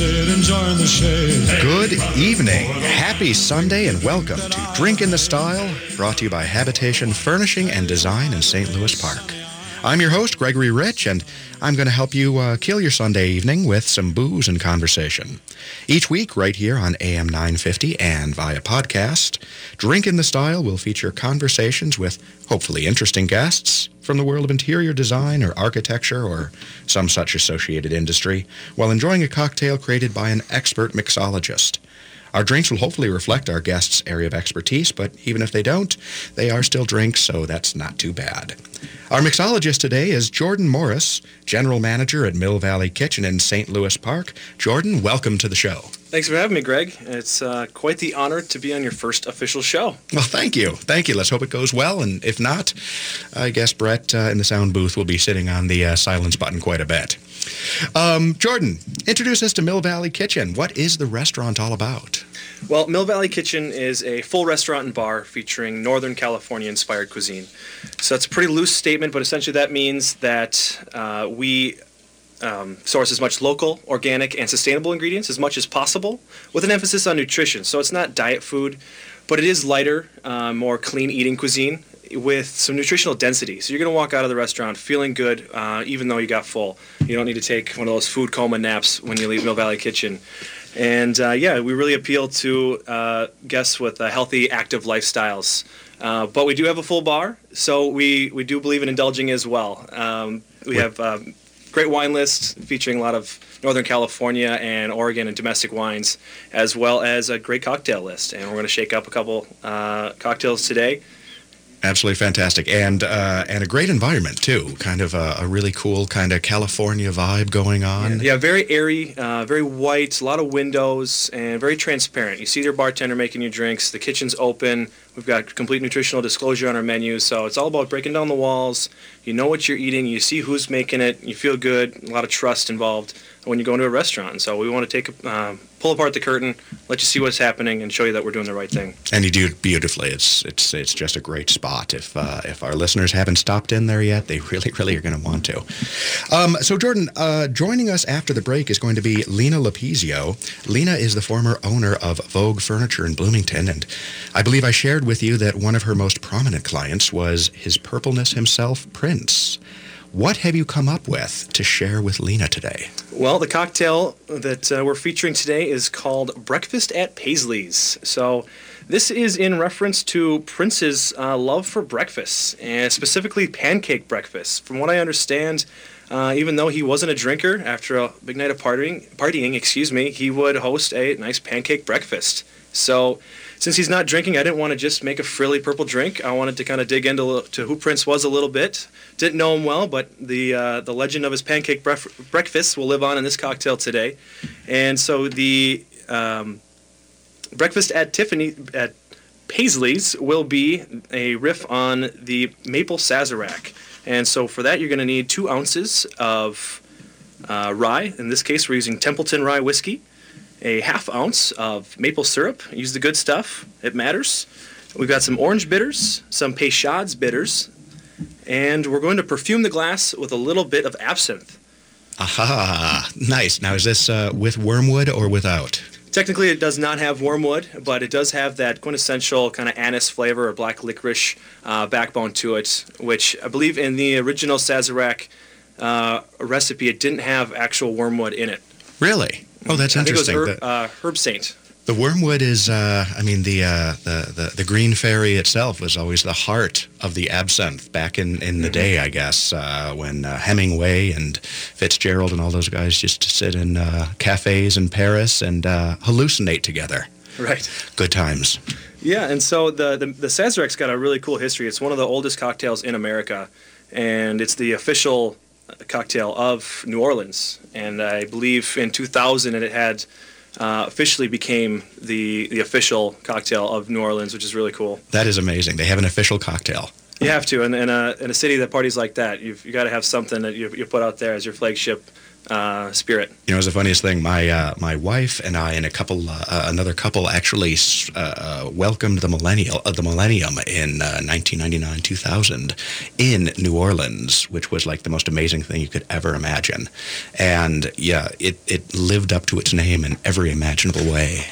sit the shade. Good evening. Happy Sunday and welcome to Drink in the Style, brought to you by Habitation Furnishing and Design in St. Louis Park. I'm your host, Gregory Rich, and I'm going to help you uh, kill your Sunday evening with some booze and conversation. Each week, right here on AM 950 and via podcast, Drink in the Style will feature conversations with hopefully interesting guests from the world of interior design or architecture or some such associated industry while enjoying a cocktail created by an expert mixologist. Our drinks will hopefully reflect our guests' area of expertise, but even if they don't, they are still drinks, so that's not too bad. Our mixologist today is Jordan Morris, General Manager at Mill Valley Kitchen in St. Louis Park. Jordan, welcome to the show. Thanks for having me, Greg. It's uh, quite the honor to be on your first official show. Well, thank you. Thank you. Let's hope it goes well. And if not, I guess Brett uh, in the sound booth will be sitting on the uh, silence button quite a bit. Um, Jordan, introduce us to Mill Valley Kitchen. What is the restaurant all about? Well, Mill Valley Kitchen is a full restaurant and bar featuring Northern California inspired cuisine. So that's a pretty loose statement, but essentially that means that uh, we um, source as much local, organic, and sustainable ingredients as much as possible, with an emphasis on nutrition. So it's not diet food, but it is lighter, uh, more clean eating cuisine with some nutritional density. So you're going to walk out of the restaurant feeling good, uh, even though you got full. You don't need to take one of those food coma naps when you leave Mill Valley Kitchen. And uh, yeah, we really appeal to uh, guests with uh, healthy, active lifestyles. Uh, but we do have a full bar, so we, we do believe in indulging as well. Um, we have um, great wine list featuring a lot of Northern California and Oregon and domestic wines, as well as a great cocktail list. And we're going to shake up a couple uh, cocktails today. Absolutely fantastic, and uh, and a great environment too. Kind of a, a, really cool kind of California vibe going on. Yeah, yeah very airy, uh, very white, a lot of windows, and very transparent. You see your bartender making your drinks. The kitchen's open. We've got complete nutritional disclosure on our menu, so it's all about breaking down the walls. You know what you're eating. You see who's making it. You feel good. A lot of trust involved when you go into a restaurant. So we want to take uh, pull apart the curtain, let you see what's happening, and show you that we're doing the right thing. And you do it beautifully. It's it's it's just a great spot. If uh, if our listeners haven't stopped in there yet, they really really are going to want to. Um, so Jordan, uh, joining us after the break is going to be Lena Lopesio. Lena is the former owner of Vogue Furniture in Bloomington, and I believe I shared with you that one of her most prominent clients was his purpleness himself, Prince. What have you come up with to share with Lena today? Well, the cocktail that uh, we're featuring today is called Breakfast at Paisley's. So, this is in reference to Prince's uh, love for breakfast, and specifically pancake breakfast. From what I understand, uh, even though he wasn't a drinker, after a big night of partying, partying, excuse me, he would host a nice pancake breakfast. So, since he's not drinking, I didn't want to just make a frilly purple drink. I wanted to kind of dig into to who Prince was a little bit. Didn't know him well, but the uh, the legend of his pancake bref- breakfast will live on in this cocktail today. And so the um, breakfast at Tiffany at Paisley's will be a riff on the maple sazerac. And so for that, you're going to need two ounces of uh, rye. In this case, we're using Templeton rye whiskey a half ounce of maple syrup. Use the good stuff, it matters. We've got some orange bitters, some Peychaud's bitters, and we're going to perfume the glass with a little bit of absinthe. Aha, nice. Now, is this uh, with wormwood or without? Technically, it does not have wormwood, but it does have that quintessential kind of anise flavor or black licorice uh, backbone to it, which I believe in the original Sazerac uh, recipe, it didn't have actual wormwood in it. Really? Oh, that's I interesting. Think it was herb, uh, Herbsaint. The wormwood is, uh, I mean, the, uh, the, the the green fairy itself was always the heart of the absinthe back in, in the mm-hmm. day, I guess, uh, when uh, Hemingway and Fitzgerald and all those guys used to sit in uh, cafes in Paris and uh, hallucinate together. Right. Good times. Yeah, and so the, the the Sazerac's got a really cool history. It's one of the oldest cocktails in America, and it's the official cocktail of New Orleans. And I believe in 2000 it had uh, officially became the the official cocktail of New Orleans, which is really cool. That is amazing. They have an official cocktail. You have to, and in a in a city that parties like that, you've you got to have something that you you put out there as your flagship uh, spirit. You know, it's the funniest thing. My uh, my wife and I and a couple, uh, uh another couple, actually uh, uh, welcomed the millennial, the millennium in 1999, 2000, in New Orleans, which was like the most amazing thing you could ever imagine. And yeah, it it lived up to its name in every imaginable way.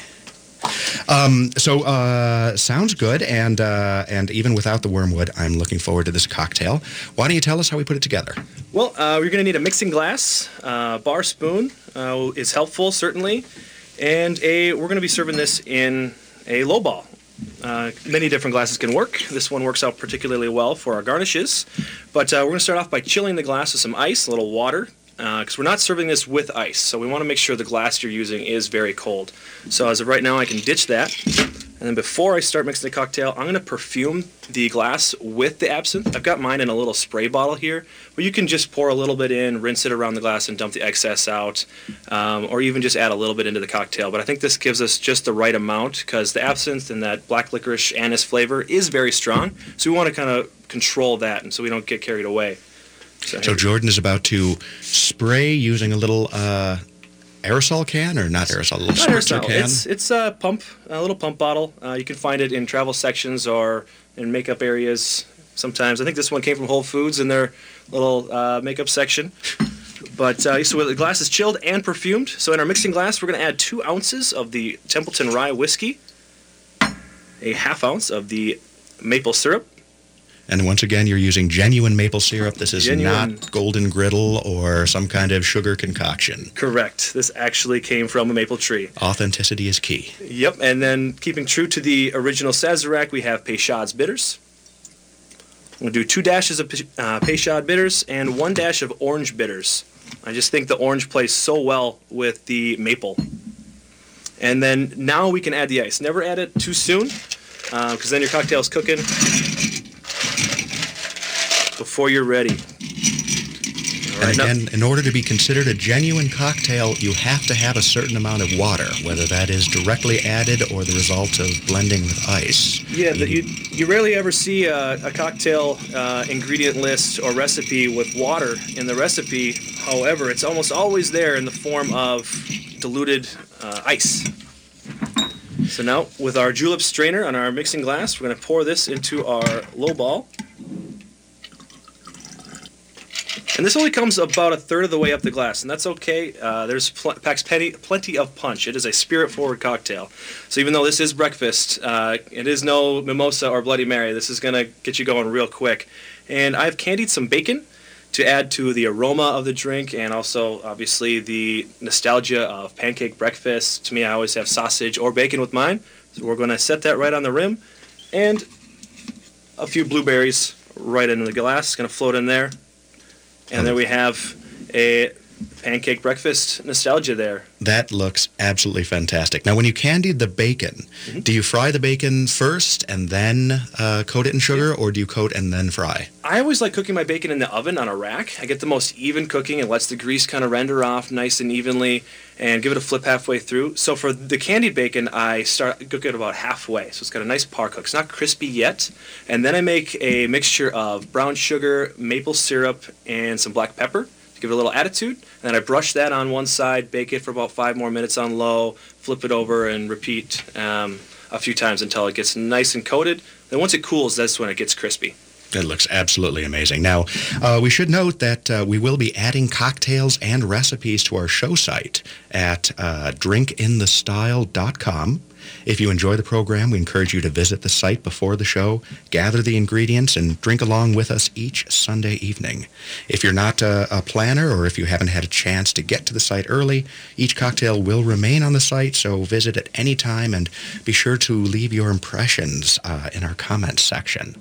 Um, so uh, sounds good, and uh, and even without the wormwood, I'm looking forward to this cocktail. Why don't you tell us how we put it together? Well, uh, we're going to need a mixing glass, uh, bar spoon uh, is helpful certainly, and a we're going to be serving this in a low ball. Uh, many different glasses can work. This one works out particularly well for our garnishes. But we're going to start off by chilling the glass with some ice, a little water, because uh, we're not serving this with ice. So we want to make sure the glass you're using is very cold. So as of right now, I can ditch that. And then before I start mixing the cocktail, I'm going to perfume the glass with the absinthe. I've got mine in a little spray bottle here, but you can just pour a little bit in, rinse it around the glass, and dump the excess out, um, or even just add a little bit into the cocktail. But I think this gives us just the right amount because the absinthe and that black licorice anise flavor is very strong. So we want to kind of control that, and so we don't get carried away. So, so Jordan is about to spray using a little uh, aerosol can, or not aerosol, a little not aerosol. can. It's it's a pump, a little pump bottle. Uh, you can find it in travel sections or in makeup areas. Sometimes I think this one came from Whole Foods in their little uh, makeup section. But uh, so the glass is chilled and perfumed. So in our mixing glass, we're going to add two ounces of the Templeton Rye whiskey, a half ounce of the maple syrup, and once again, you're using genuine maple syrup. This is genuine. not golden griddle or some kind of sugar concoction. Correct. This actually came from a maple tree. Authenticity is key. Yep. And then keeping true to the original Sazerac, we have Peychaud's bitters. We'll do two dashes of uh, Peychaud bitters and one dash of orange bitters. I just think the orange plays so well with the maple. And then now we can add the ice. Never add it too soon because uh, then your cocktail's cooking before you're ready. and again, in order to be considered a genuine cocktail, you have to have a certain amount of water, whether that is directly added or the result of blending with ice. Yeah, you, you, you rarely ever see a, a cocktail uh, ingredient list or recipe with water in the recipe. However, it's almost always there in the form of diluted uh, ice. So now, with our julep strainer on our mixing glass, we're going to pour this into our low ball. And this only comes about a third of the way up the glass, and that's okay. Uh, there's pl- packs plenty, plenty of punch. It is a spirit-forward cocktail. So even though this is breakfast, uh, it is no mimosa or Bloody Mary. This is gonna get you going real quick. And I've candied some bacon to add to the aroma of the drink and also obviously the nostalgia of pancake breakfast. To me, I always have sausage or bacon with mine. So we're going to set that right on the rim and a few blueberries right into the glass. Going to float in there. And then we have a pancake breakfast nostalgia there. That looks absolutely fantastic. Now, when you candied the bacon, mm-hmm. do you fry the bacon first and then uh, coat it in sugar, or do you coat and then fry? I always like cooking my bacon in the oven on a rack. I get the most even cooking. It lets the grease kind of render off nice and evenly and give it a flip halfway through. So for the candied bacon, I start cook it about halfway. So it's got a nice par cook. It's not crispy yet. And then I make a mixture of brown sugar, maple syrup, and some black pepper give it a little attitude. And then I brush that on one side, bake it for about five more minutes on low, flip it over, and repeat um, a few times until it gets nice and coated. Then once it cools, that's when it gets crispy. It looks absolutely amazing. Now, uh, we should note that uh, we will be adding cocktails and recipes to our show site at uh, drinkinthestyle.com. If you enjoy the program, we encourage you to visit the site before the show, gather the ingredients, and drink along with us each Sunday evening. If you're not a, a planner or if you haven't had a chance to get to the site early, each cocktail will remain on the site, so visit at any time and be sure to leave your impressions uh, in our comments section.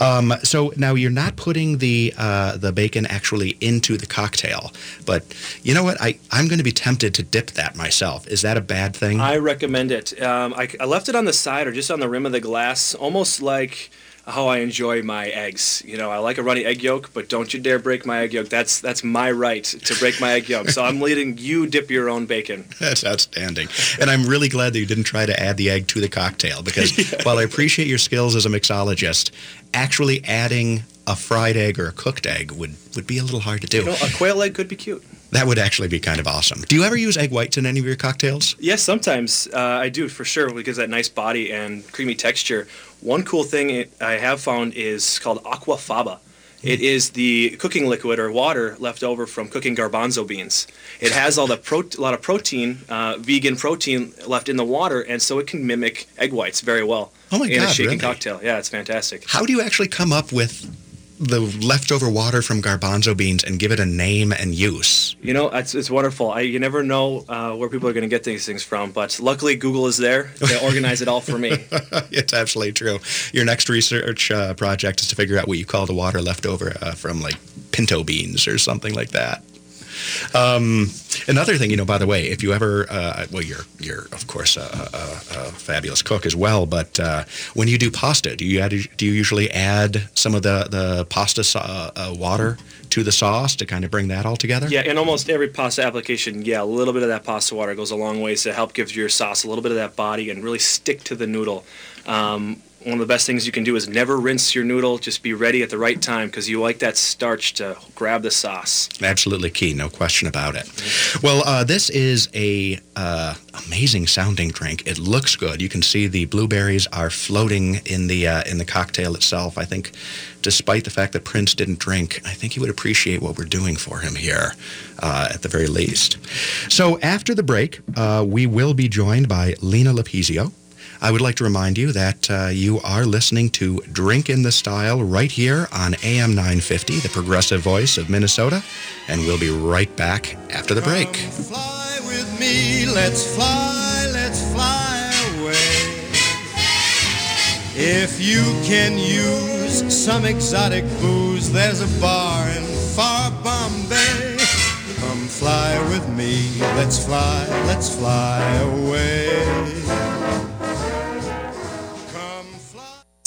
Um, so now you're not putting the uh, the bacon actually into the cocktail, but you know what? I I'm going to be tempted to dip that myself. Is that a bad thing? I recommend it. Um, I, I left it on the side or just on the rim of the glass, almost like how I enjoy my eggs. You know, I like a runny egg yolk, but don't you dare break my egg yolk. That's that's my right to break my egg yolk. So I'm letting you dip your own bacon. That's outstanding. And I'm really glad that you didn't try to add the egg to the cocktail because yeah. while I appreciate your skills as a mixologist, actually adding a fried egg or a cooked egg would, would be a little hard to do. You know, a quail egg could be cute. That would actually be kind of awesome. Do you ever use egg whites in any of your cocktails? Yes, sometimes uh, I do for sure because that nice body and creamy texture. One cool thing I have found is called aquafaba. It is the cooking liquid or water left over from cooking garbanzo beans. It has all the pro- a lot of protein, uh, vegan protein left in the water, and so it can mimic egg whites very well. Oh my in god! a shaken really? cocktail. Yeah, it's fantastic. How do you actually come up with the leftover water from garbanzo beans and give it a name and use. You know, it's, it's wonderful. I, you never know uh, where people are going to get these things from, but luckily Google is there. They organize it all for me. it's absolutely true. Your next research uh, project is to figure out what you call the water left over uh, from like pinto beans or something like that. Um, another thing, you know, by the way, if you ever, uh, well, you're you're of course a, a, a fabulous cook as well, but uh, when you do pasta, do you add, do you usually add some of the the pasta uh, water to the sauce to kind of bring that all together? Yeah, in almost every pasta application, yeah, a little bit of that pasta water goes a long ways to help give your sauce a little bit of that body and really stick to the noodle. Um, one of the best things you can do is never rinse your noodle. Just be ready at the right time because you like that starch to grab the sauce. Absolutely key, no question about it. Well, uh, this is a uh, amazing sounding drink. It looks good. You can see the blueberries are floating in the uh, in the cocktail itself. I think, despite the fact that Prince didn't drink, I think he would appreciate what we're doing for him here, uh, at the very least. So after the break, uh, we will be joined by Lena Lopesio. I would like to remind you that uh, you are listening to Drink in the Style right here on AM 950, the progressive voice of Minnesota, and we'll be right back after the break. Come fly with me, let's fly, let's fly away. If you can use some exotic booze, there's a bar in far Bombay. Come fly with me, let's fly, let's fly away.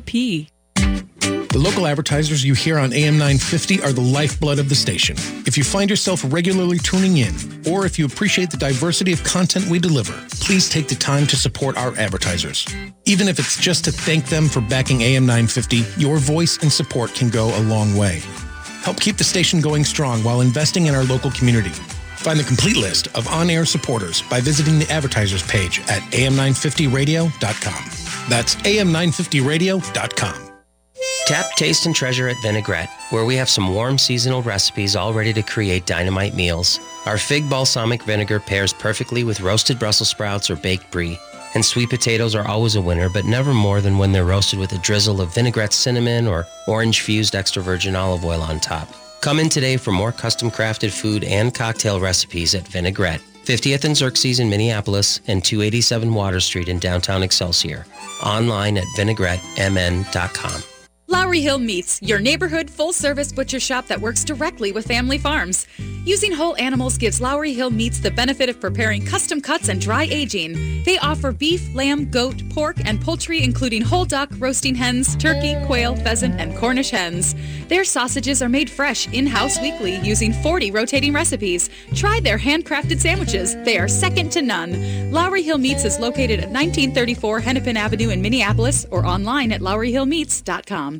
seward.coop. The local advertisers you hear on AM 950 are the lifeblood of the station. If you find yourself regularly tuning in, or if you appreciate the diversity of content we deliver, please take the time to support our advertisers. Even if it's just to thank them for backing AM 950, your voice and support can go a long way. Help keep the station going strong while investing in our local community. Find the complete list of on air supporters by visiting the advertisers page at am950radio.com. That's am950radio.com. Tap, taste, and treasure at Vinaigrette, where we have some warm seasonal recipes all ready to create dynamite meals. Our fig balsamic vinegar pairs perfectly with roasted Brussels sprouts or baked brie. And sweet potatoes are always a winner, but never more than when they're roasted with a drizzle of vinaigrette cinnamon or orange fused extra virgin olive oil on top. Come in today for more custom crafted food and cocktail recipes at Vinaigrette, 50th and Xerxes in Minneapolis and 287 Water Street in downtown Excelsior. Online at vinaigrettemn.com. Lowry Hill Meats, your neighborhood full service butcher shop that works directly with family farms. Using whole animals gives Lowry Hill Meats the benefit of preparing custom cuts and dry aging. They offer beef, lamb, goat, pork, and poultry, including whole duck, roasting hens, turkey, quail, pheasant, and Cornish hens. Their sausages are made fresh in house weekly using 40 rotating recipes. Try their handcrafted sandwiches, they are second to none. Lowry Hill Meats is located at 1934 Hennepin Avenue in Minneapolis or online at lowryhillmeats.com.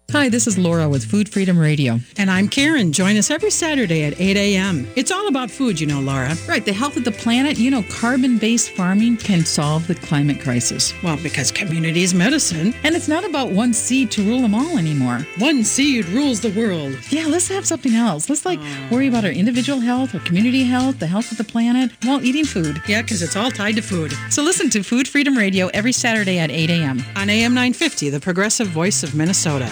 Hi, this is Laura with Food Freedom Radio. And I'm Karen. Join us every Saturday at 8 a.m. It's all about food, you know, Laura. Right, the health of the planet. You know, carbon based farming can solve the climate crisis. Well, because community is medicine. And it's not about one seed to rule them all anymore. One seed rules the world. Yeah, let's have something else. Let's like worry about our individual health, our community health, the health of the planet while eating food. Yeah, because it's all tied to food. So listen to Food Freedom Radio every Saturday at 8 a.m. on AM 950, the progressive voice of Minnesota.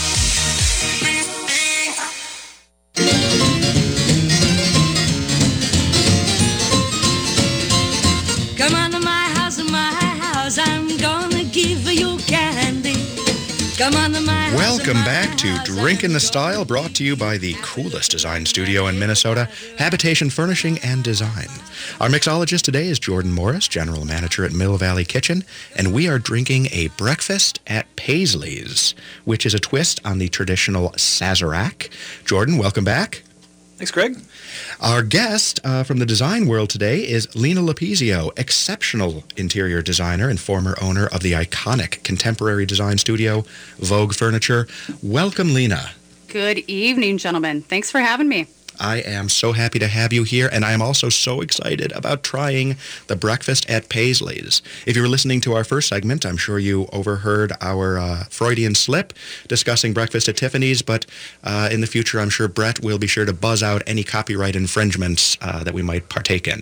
Welcome back to Drink in the Style, brought to you by the coolest design studio in Minnesota, Habitation Furnishing and Design. Our mixologist today is Jordan Morris, General Manager at Mill Valley Kitchen, and we are drinking a breakfast at Paisley's, which is a twist on the traditional Sazerac. Jordan, welcome back. Thanks, Greg. Our guest uh, from the design world today is Lena Lopesio, exceptional interior designer and former owner of the iconic contemporary design studio, Vogue Furniture. Welcome, Lena. Good evening, gentlemen. Thanks for having me. I am so happy to have you here, and I am also so excited about trying the breakfast at Paisley's. If you were listening to our first segment, I'm sure you overheard our uh, Freudian slip discussing breakfast at Tiffany's, but uh, in the future, I'm sure Brett will be sure to buzz out any copyright infringements uh, that we might partake in.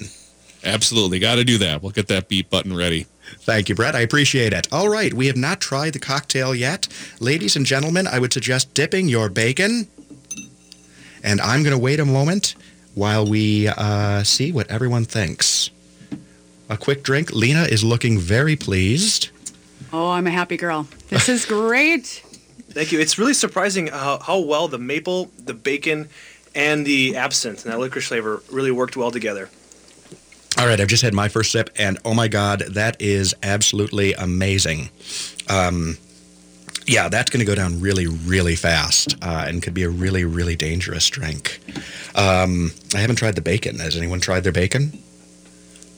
Absolutely. Got to do that. We'll get that beat button ready. Thank you, Brett. I appreciate it. All right, we have not tried the cocktail yet. Ladies and gentlemen, I would suggest dipping your bacon and I'm going to wait a moment while we uh, see what everyone thinks. A quick drink. Lena is looking very pleased. Oh, I'm a happy girl. This is great. Thank you. It's really surprising how, how well the maple, the bacon, and the absinthe and that licorice flavor really worked well together. All right, I've just had my first sip, and oh my God, that is absolutely amazing. Um, yeah, that's going to go down really, really fast uh, and could be a really, really dangerous drink. Um, I haven't tried the bacon. Has anyone tried their bacon?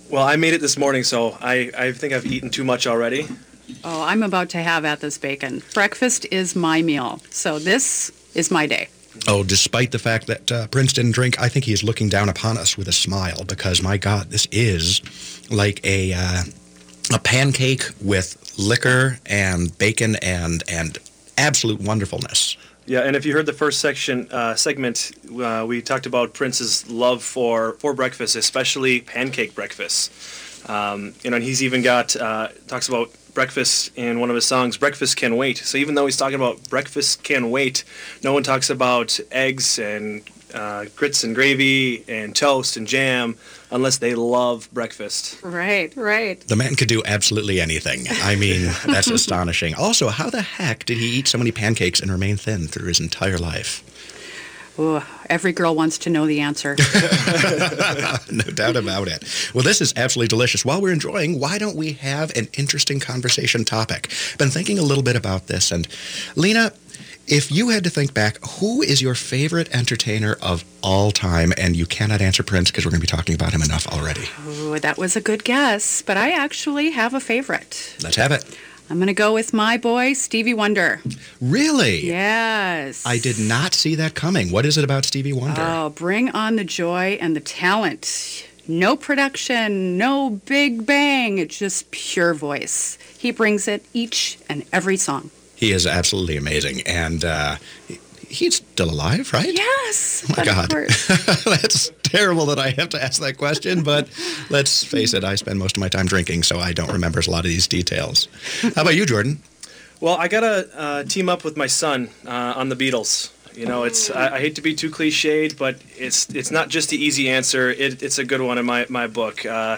Well, I made it this morning, so I, I think I've eaten too much already. Oh, I'm about to have at this bacon. Breakfast is my meal, so this is my day. Oh, despite the fact that uh, Prince didn't drink, I think he is looking down upon us with a smile because, my God, this is like a uh, a pancake with liquor and bacon and and absolute wonderfulness. Yeah, and if you heard the first section uh, segment, uh, we talked about Prince's love for for breakfast, especially pancake breakfast. Um, you know, and he's even got uh, talks about breakfast in one of his songs, "Breakfast Can Wait." So even though he's talking about breakfast can wait, no one talks about eggs and uh, grits and gravy and toast and jam unless they love breakfast. Right, right. The man could do absolutely anything. I mean, that's astonishing. Also, how the heck did he eat so many pancakes and remain thin through his entire life? Ooh, every girl wants to know the answer. no doubt about it. Well, this is absolutely delicious. While we're enjoying, why don't we have an interesting conversation topic? Been thinking a little bit about this, and Lena, if you had to think back, who is your favorite entertainer of all time? And you cannot answer Prince because we're going to be talking about him enough already. Oh, that was a good guess, but I actually have a favorite. Let's have it. I'm going to go with my boy, Stevie Wonder. Really? Yes. I did not see that coming. What is it about Stevie Wonder? Oh, bring on the joy and the talent. No production, no big bang, it's just pure voice. He brings it each and every song. He is absolutely amazing, and uh, he's still alive, right? Yes. Oh my God, that's terrible that I have to ask that question. But let's face it, I spend most of my time drinking, so I don't remember a lot of these details. How about you, Jordan? Well, I gotta uh, team up with my son uh, on the Beatles. You know, it's I, I, hate to be too cliched, but it's it's not just the easy answer. It, it's a good one in my my book. Uh,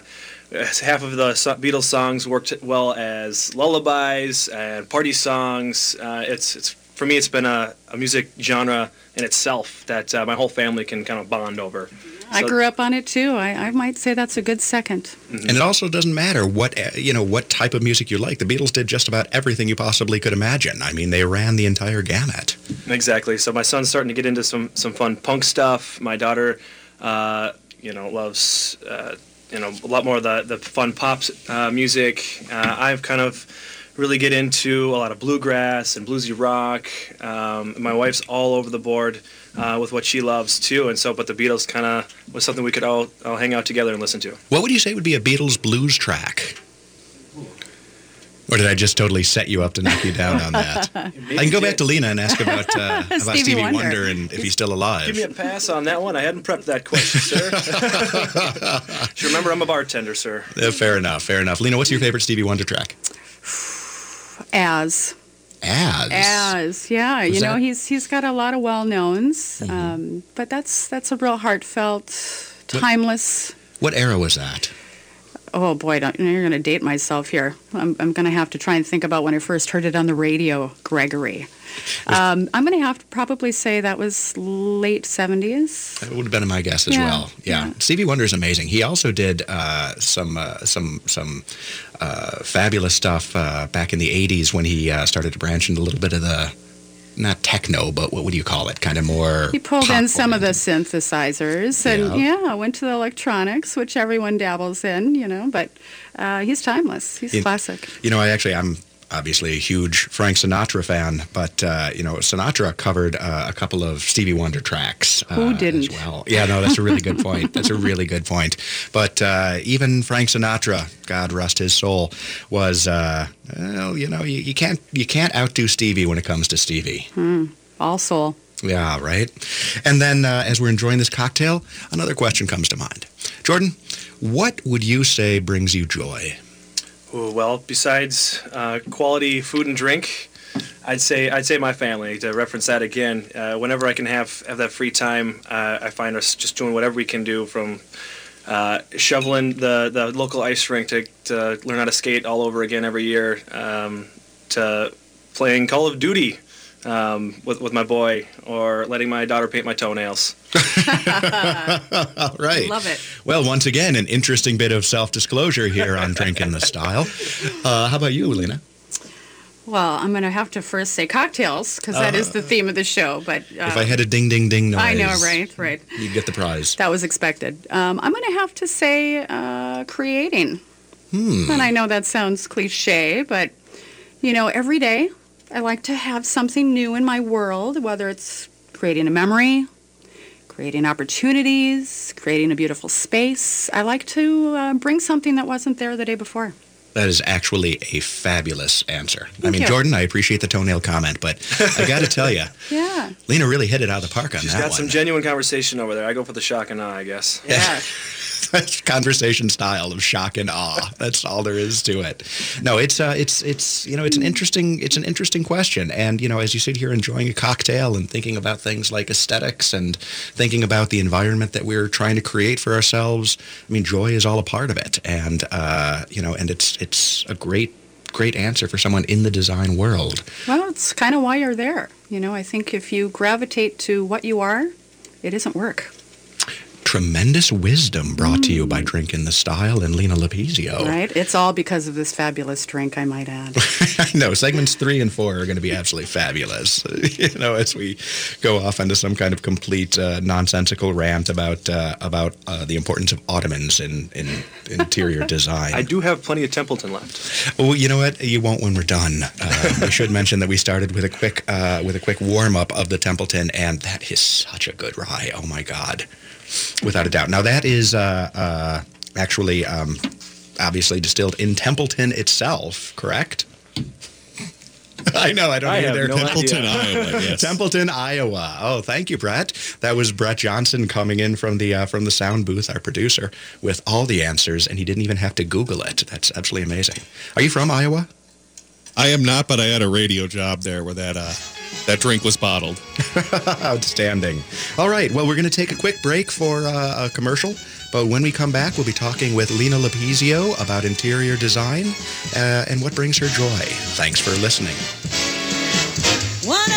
half of the Beatles songs worked well as lullabies and party songs. Uh, it's it's for me, it's been a, a music genre in itself that uh, my whole family can kind of bond over. I So- grew up on it too. I, I might say that's a good second. And it also doesn't matter what uh, you know what type of music you like. The Beatles did just about everything you possibly could imagine. I mean, they ran the entire gamut. Exactly. So my son's starting to get into some some fun punk stuff. My daughter, uh, you know, loves uh, you know a lot more of the the fun pop uh, music. Uh, I've kind of really get into a lot of bluegrass and bluesy rock. Um, my wife's all over the board uh, with what she loves too, and so but the Beatles kind of was something we could all all hang out together and listen to. What would you say would be a Beatles blues track? Or did I just totally set you up to knock you down on that? I can go back to Lena and ask about, uh, about Stevie Stevie, Wonder. Wonder. and if he's still alive. Give me a pass on that one. I hadn't prepped that question, sir. Just remember, I'm a bartender, sir. Uh, fair enough, fair enough. Lena, what's your favorite Stevie Wonder track? As. As. As, yeah, Was you know that- he's he's got a lot of well knowns, Mm-hmm. um, but that's that's a real heartfelt, timeless. What era was that? Oh boy, don't, you're going to date myself here. I'm I'm going to have to try and think about when I first heard it on the radio, Gregory. Um, I'm going to have to probably say that was late 70s. That would have been my guess as Yeah, well. Yeah. Stevie Wonder is amazing. He also did uh, some uh, some some uh, fabulous stuff uh, back in the '80s when he uh, started to branch into a little bit of the not techno, but what would you call it? Kind of more. He pulled in some of the synthesizers and Yeah. yeah. went to the electronics, which everyone dabbles in, you know, but uh, he's timeless. He's In- classic. You know, I actually I'm obviously a huge Frank Sinatra fan, but uh, you know Sinatra covered uh, a couple of Stevie Wonder tracks. Uh, Who didn't? As well, yeah, no, that's a really good point. That's a really good point. But uh, even Frank Sinatra, God rest his soul, was uh, well, you know, you, you can't you can't outdo Stevie when it comes to Stevie. Hmm. All soul. Yeah, right. And then uh, as we're enjoying this cocktail, another question comes to mind. Jordan, what would you say brings you joy? Well, besides uh, quality food and drink, I'd say I'd say my family. To reference that again, uh, whenever I can have have that free time, uh, I find us just doing whatever we can do from. Uh, shoveling the, the local ice rink to, to learn how to skate all over again every year, um, to playing Call of Duty um, with, with my boy, or letting my daughter paint my toenails. All right. Love it. Well, once again, an interesting bit of self-disclosure here on Drink in the Style. Uh, how about you, Lena? Well, I'm going to have to first say cocktails because that is the theme of the show. But uh, if I had a ding, ding, ding noise, I know, right, right. You'd get the prize. That was expected. Um, I'm going to have to say uh, creating. Hmm. And I know that sounds cliche, but you know, every day I like to have something new in my world, whether it's creating a memory, creating opportunities, creating a beautiful space. I like to uh, bring something that wasn't there the day before. That is actually a fabulous answer. Thank I mean, you. Jordan, I appreciate the toenail comment, but I got to tell you, Yeah. Lena really hit it out of the park on She's that got one. some genuine conversation over there. I go for the shock and awe, I guess. Yeah. Conversation style of shock and awe. That's all there is to it. No, it's uh, it's it's you know it's an interesting it's an interesting question, and you know as you sit here enjoying a cocktail and thinking about things like aesthetics and thinking about the environment that we're trying to create for ourselves. I mean, joy is all a part of it, and uh, you know, and it's it's a great great answer for someone in the design world. Well, it's kind of why you're there. You know, I think if you gravitate to what you are, it isn't work. Tremendous wisdom brought to you by Drink in the Style and Lena Lopesio. Right? It's all because of this fabulous drink, I might add. no, segments three and four are going to be absolutely fabulous. you know, as we go off into some kind of complete uh, nonsensical rant about uh, about uh, the importance of ottomans in, in interior design. I do have plenty of Templeton left. Well, you know what? You won't when we're done. Uh, we should mention that we started with a quick uh, with a quick warm up of the Templeton, and that is such a good rye. Oh my god, without a doubt. Now that is uh, uh, actually um, obviously distilled in Templeton itself, correct? I know. I don't I know have no Templeton, idea. Iowa. Yes. Templeton, Iowa. Oh, thank you, Brett. That was Brett Johnson coming in from the uh, from the sound booth, our producer, with all the answers, and he didn't even have to Google it. That's absolutely amazing. Are you from Iowa? I am not, but I had a radio job there where that uh, that drink was bottled. Outstanding. All right. Well, we're going to take a quick break for uh, a commercial, but when we come back, we'll be talking with Lena Lopesio about interior design uh, and what brings her joy. Thanks for listening. One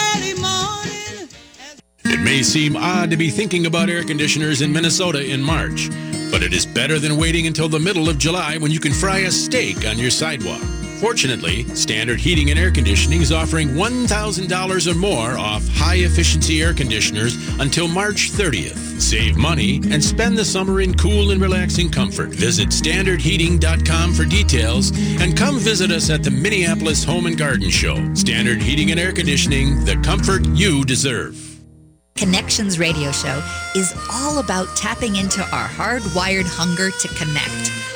may seem odd to be thinking about air conditioners in Minnesota in March, but it is better than waiting until the middle of July when you can fry a steak on your sidewalk. Fortunately, Standard Heating and Air Conditioning is offering $1,000 or more off high efficiency air conditioners until March 30th. Save money and spend the summer in cool and relaxing comfort. Visit standardheating.com for details and come visit us at the Minneapolis Home and Garden Show. Standard Heating and Air Conditioning, the comfort you deserve. Connections Radio Show is all about tapping into our hardwired hunger to connect.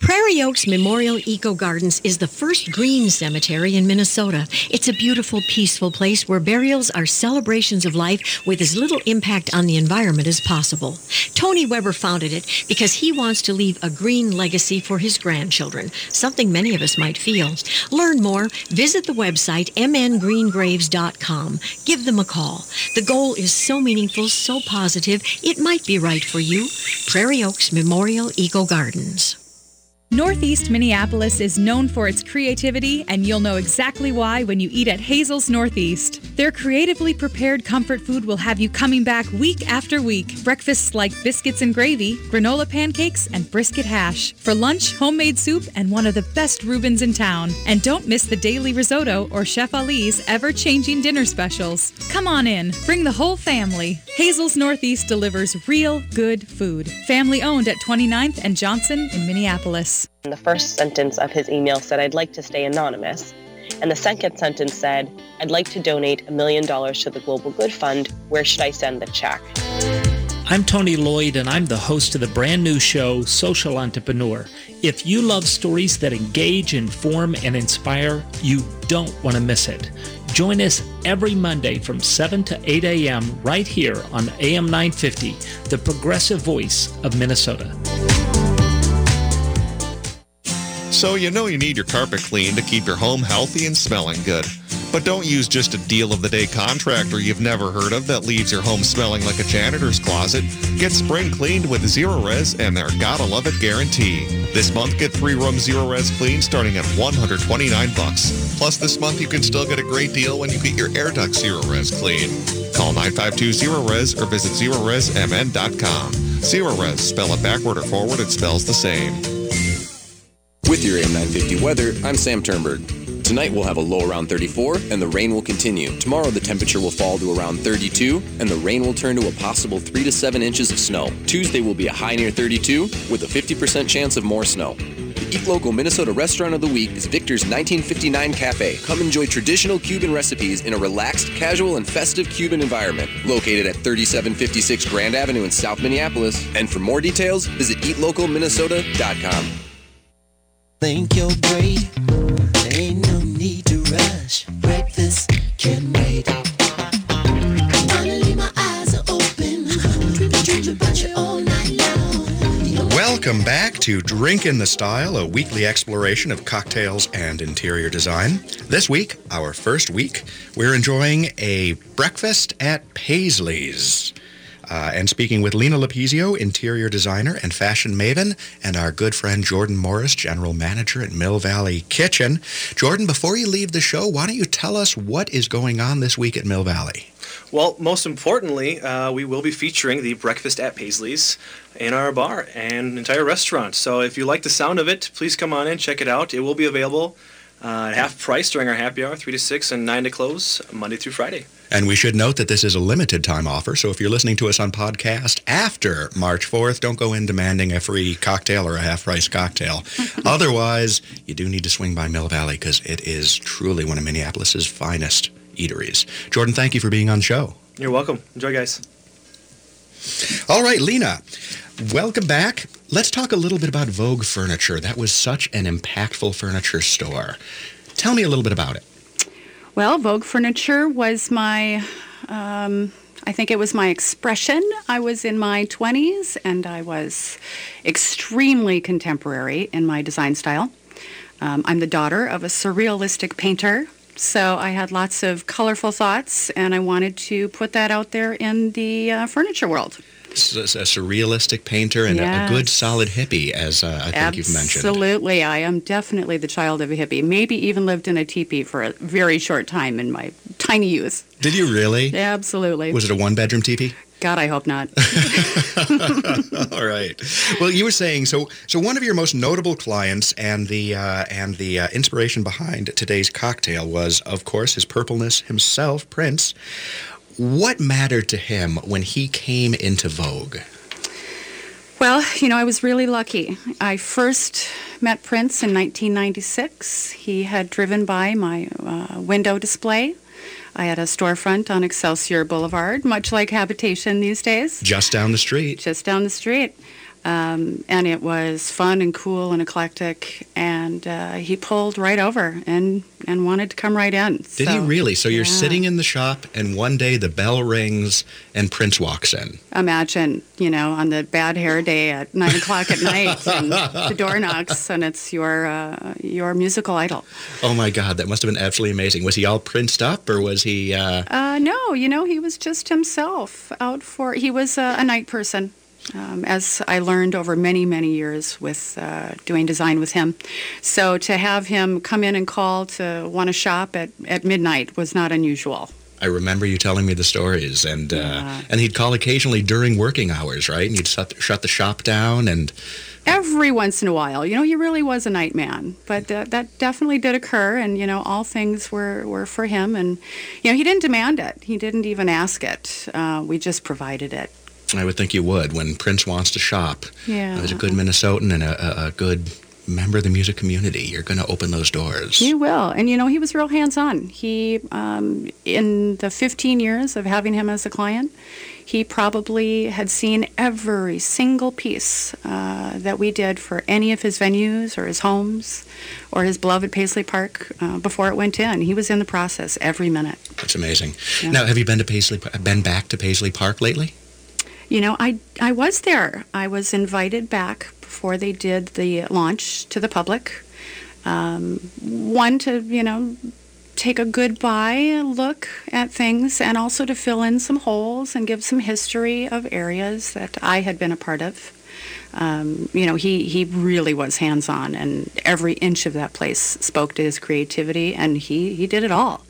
Prairie Oaks Memorial Eco Gardens is the first green cemetery in Minnesota. It's a beautiful, peaceful place where burials are celebrations of life with as little impact on the environment as possible. Tony Weber founded it because he wants to leave a green legacy for his grandchildren, something many of us might feel. Learn more, visit the website mngreengraves.com. Give them a call. The goal is so meaningful, so positive, it might be right for you. Prairie Oaks Memorial Eco Gardens. Northeast Minneapolis is known for its creativity, and you'll know exactly why when you eat at Hazel's Northeast. Their creatively prepared comfort food will have you coming back week after week. Breakfasts like biscuits and gravy, granola pancakes, and brisket hash. For lunch, homemade soup and one of the best Reubens in town. And don't miss the daily risotto or Chef Ali's ever changing dinner specials. Come on in, bring the whole family. Hazel's Northeast delivers real good food. Family owned at 29th and Johnson in Minneapolis. The first sentence of his email said, I'd like to stay anonymous. And the second sentence said, I'd like to donate a million dollars to the Global Good Fund. Where should I send the check? I'm Tony Lloyd, and I'm the host of the brand new show, Social Entrepreneur. If you love stories that engage, inform, and inspire, you don't want to miss it. Join us every Monday from 7 to 8 a.m. right here on AM 950, the progressive voice of Minnesota. So you know you need your carpet cleaned to keep your home healthy and smelling good. But don't use just a deal of the day contractor you've never heard of that leaves your home smelling like a janitor's closet. Get spring cleaned with Zerorez and their gotta love it guarantee. This month get three room Zerorez clean starting at 129 bucks. Plus this month you can still get a great deal when you get your air duct Zerorez clean. Call 952 Zerorez or visit zerorezmn.com. Zero Res, spell it backward or forward, it spells the same. With your AM 950 weather, I'm Sam Turnberg. Tonight we'll have a low around 34 and the rain will continue. Tomorrow the temperature will fall to around 32 and the rain will turn to a possible 3 to 7 inches of snow. Tuesday will be a high near 32 with a 50% chance of more snow. The Eat Local Minnesota Restaurant of the Week is Victor's 1959 Cafe. Come enjoy traditional Cuban recipes in a relaxed, casual, and festive Cuban environment. Located at 3756 Grand Avenue in South Minneapolis. And for more details, visit eatlocalminnesota.com. Think you're great. Ain't no need to rush. Breakfast can wait. Welcome back to Drink in the Style, a weekly exploration of cocktails and interior design. This week, our first week, we're enjoying a breakfast at Paisley's. Uh, and speaking with Lena Lopesio, interior designer and fashion maven, and our good friend Jordan Morris, general manager at Mill Valley Kitchen. Jordan, before you leave the show, why don't you tell us what is going on this week at Mill Valley? Well, most importantly, uh, we will be featuring the breakfast at Paisley's in our bar and entire restaurant. So if you like the sound of it, please come on in, check it out. It will be available uh, at half price during our happy hour, 3 to 6 and 9 to close, Monday through Friday. And we should note that this is a limited time offer. So if you're listening to us on podcast after March 4th, don't go in demanding a free cocktail or a half price cocktail. Otherwise, you do need to swing by Mill Valley because it is truly one of Minneapolis's finest eateries. Jordan, thank you for being on the show. You're welcome. Enjoy, guys. All right, Lena, welcome back. Let's talk a little bit about Vogue Furniture. That was such an impactful furniture store. Tell me a little bit about it. Well, Vogue Furniture was my, um, I think it was my expression. I was in my 20s and I was extremely contemporary in my design style. Um, I'm the daughter of a surrealistic painter, so I had lots of colorful thoughts and I wanted to put that out there in the uh, furniture world. A surrealistic painter and a- a, good solid hippie, as uh, I think you've mentioned. Absolutely. I am definitely the child of a hippie. Maybe even lived in a teepee for a very short time in my tiny youth. Did you really? Absolutely. Was it a one bedroom teepee? God, I hope not. All right. Well, you were saying so. So one of your most notable clients and the uh, and the uh, inspiration behind today's cocktail was, of course, his purpleness himself, Prince. What mattered to him when he came into vogue? Well, you know, I was really lucky. I first met Prince in 1996. He had driven by my uh, window display. I had a storefront on Excelsior Boulevard, much like Habitation these days. Just down the street. just down the street. Um, and it was fun and cool and eclectic. And uh, he pulled right over and, and wanted to come right in. Did he really? So you're yeah. sitting in the shop, and one day the bell rings, and Prince walks in. Imagine, you know, on the bad hair day at nine o'clock at night, and the door knocks, and it's your uh, your musical idol. Oh my God, that must have been absolutely amazing. Was he all princed up, or was he? Uh, Uh, no, you know, he was just himself out for. He was a night person, um, as I learned over many, many years with uh, doing design with him. So to have him come in and call to want to shop at, at midnight was not unusual. I remember you telling me the stories, and uh, Yeah. and he'd call occasionally during working hours, right? And you'd shut, shut the shop down, and Every once in a while, you know, he really was a night man, but uh, that definitely did occur, and you know, all things were, were for him, and you know, he didn't demand it, he didn't even ask it. Uh, we just provided it. I would think you would when Prince wants to shop. Yeah. As a good Minnesotan and a, a, a good member of the music community, you're going to open those doors. He will. And, you know, he was real hands on. He, um, in the 15 years of having him as a client, he probably had seen every single piece uh, that we did for any of his venues or his homes or his beloved Paisley Park uh, before it went in. He was in the process every minute. That's amazing. Yeah. Now, have you been to Paisley? Been back to Paisley Park lately? You know, I, I was there. I was invited back before they did the launch to the public. Um, one, to, you know, take a goodbye look at things and also to fill in some holes and give some history of areas that I had been a part of. Um, you know, he, he really was hands on, and every inch of that place spoke to his creativity, and he, he did it all.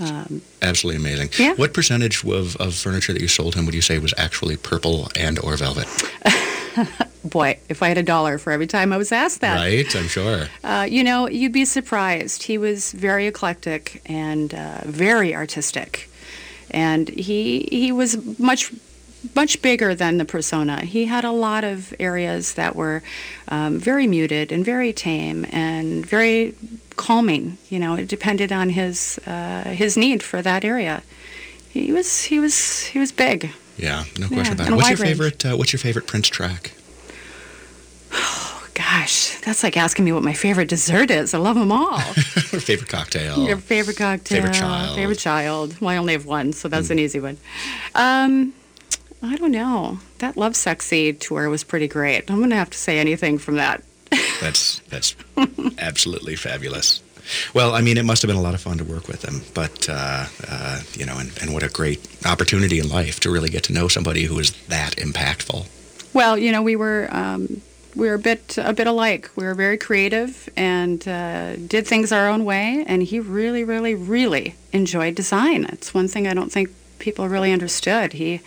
Um, Absolutely amazing. Yeah. What percentage of, of furniture that you sold him would you say was actually purple and or velvet? boy, if I had a dollar for every time I was asked that. Right, I'm sure. Uh, you know, you'd be surprised. He was very eclectic and uh, very artistic, and he he was much much bigger than the persona. He had a lot of areas that were um, very muted and very tame and very calming. You know, it depended on his uh, his need for that area. He was he was he was big. Yeah, no Yeah, question about and it. What's your favorite? Uh, what's your favorite Prince track? Oh gosh, that's like asking me what my favorite dessert is. I love them all. or favorite cocktail? Your favorite cocktail. Favorite child. Favorite child. Well, I only have one, so that's an easy one. Um, I don't know. That Lovesexy tour was pretty great. I'm going to have to say anything from that. That's that's absolutely fabulous. Well, I mean, it must have been a lot of fun to work with him, but uh, uh, you know, and, and what a great opportunity in life to really get to know somebody who is that impactful. Well, you know, we were um, we were a bit a bit alike. We were very creative and uh, did things our own way. And he really, really, really enjoyed design. It's one thing I don't think people really understood. He,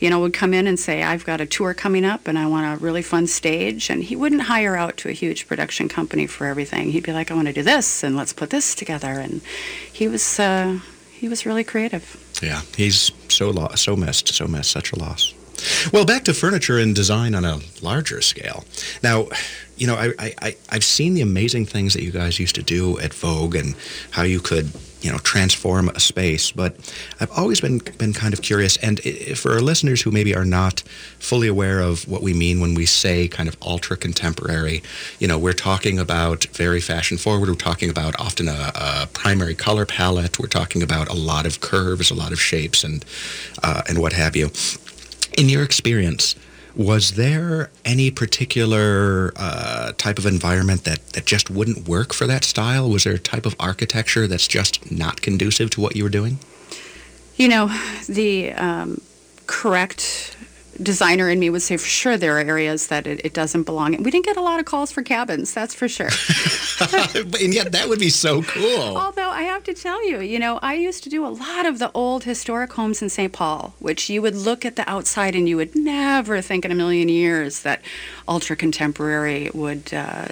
you know, would come in and say, "I've got a tour coming up, and I want a really fun stage." And he wouldn't hire out to a huge production company for everything. He'd be like, "I want to do this, and let's put this together." And he was uh, he was really creative. Yeah, he's so lo- so missed, so missed, such a loss. Well, back to furniture and design on a larger scale. Now, you know, I, I, I've seen the amazing things that you guys used to do at Vogue and how you could, you know, transform a space. But I've always been been kind of curious. And for our listeners who maybe are not fully aware of what we mean when we say kind of ultra contemporary, you know, we're talking about very fashion forward. We're talking about often a, a primary color palette. We're talking about a lot of curves, a lot of shapes, and uh, and what have you. In your experience, was there any particular uh, type of environment that, that just wouldn't work for that style? Was there a type of architecture that's just not conducive to what you were doing? You know, the um, correct designer in me would say for sure there are areas that it, it doesn't belong in. We didn't get a lot of calls for cabins, that's for sure. and yet that would be so cool. Although I have to tell you, you know, I used to do a lot of the old historic homes in St. Paul, which you would look at the outside and you would never think in a million years that ultra contemporary would uh,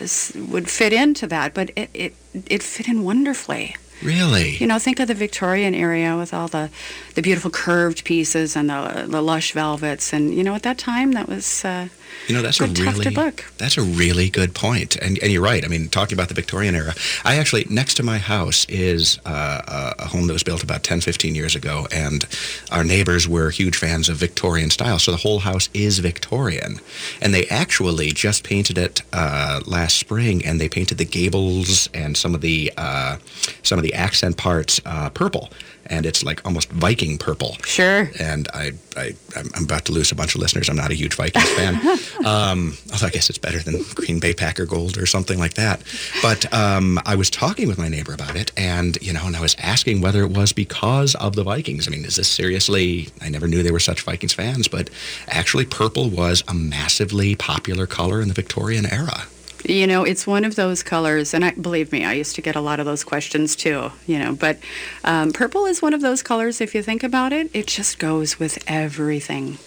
would fit into that, but it, it it fit in wonderfully. Really? You know, think of the Victorian area with all the, the beautiful curved pieces and the, the lush velvets. And, you know, at that time, that was uh, You know, that's a good, to really that's a really good point, and and you're right. I mean, talking about the Victorian era, I actually next to my house is uh, a a home that was built about 10, 15 years ago, and our neighbors were huge fans of Victorian style, so the whole house is Victorian, and they actually just painted it uh, last spring, and they painted the gables and some of the uh, some of the accent parts uh, purple. And it's like almost Viking purple. Sure. And I, I, I'm I'm about to lose a bunch of listeners. I'm not a huge Vikings fan. Um, although I guess it's better than Green Bay Packer Gold or something like that. But um, I was talking with my neighbor about it, and you know, and I was asking whether it was because of the Vikings. I mean, is this seriously? I never knew they were such Vikings fans, but actually, purple was a massively popular color in the Victorian era. You know, it's one of those colors, and I, believe me, I used to get a lot of those questions too. You know, but um, purple is one of those colors. If you think about it, it just goes with everything.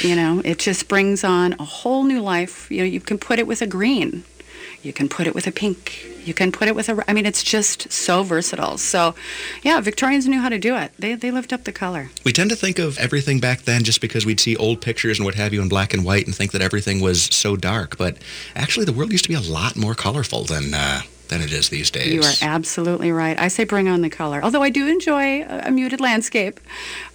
You know, it just brings on a whole new life. You know, you can put it with a green, you can put it with a pink, you can put it with a. I mean, it's just so versatile. So, yeah, Victorians knew how to do it. They they lived up the color. We tend to think of everything back then just because we'd see old pictures and what have you in black and white and think that everything was so dark. But actually, the world used to be a lot more colorful than uh, than it is these days. You are absolutely right. I say bring on the color. Although I do enjoy a, a muted landscape.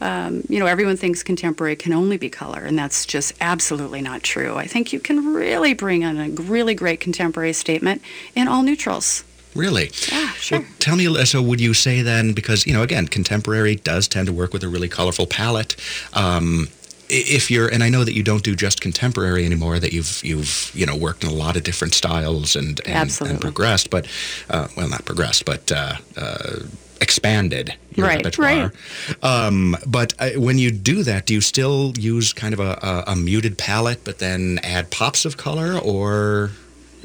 Um, you know, everyone thinks contemporary can only be color, and that's just absolutely not true. I think you can really bring on a really great contemporary statement in all neutrals. Really? Yeah, sure. Well, tell me, so would you say then, because, you know, again, contemporary does tend to work with a really colorful palette. Um, if you're, and I know that you don't do just contemporary anymore, that you've, you've, you know, worked in a lot of different styles and, and, and progressed, but, uh, well, not progressed, but, uh, uh, expanded Right, repertoire. Um, but uh, when you do that, do you still use kind of a, a, a muted palette, but then add pops of color, or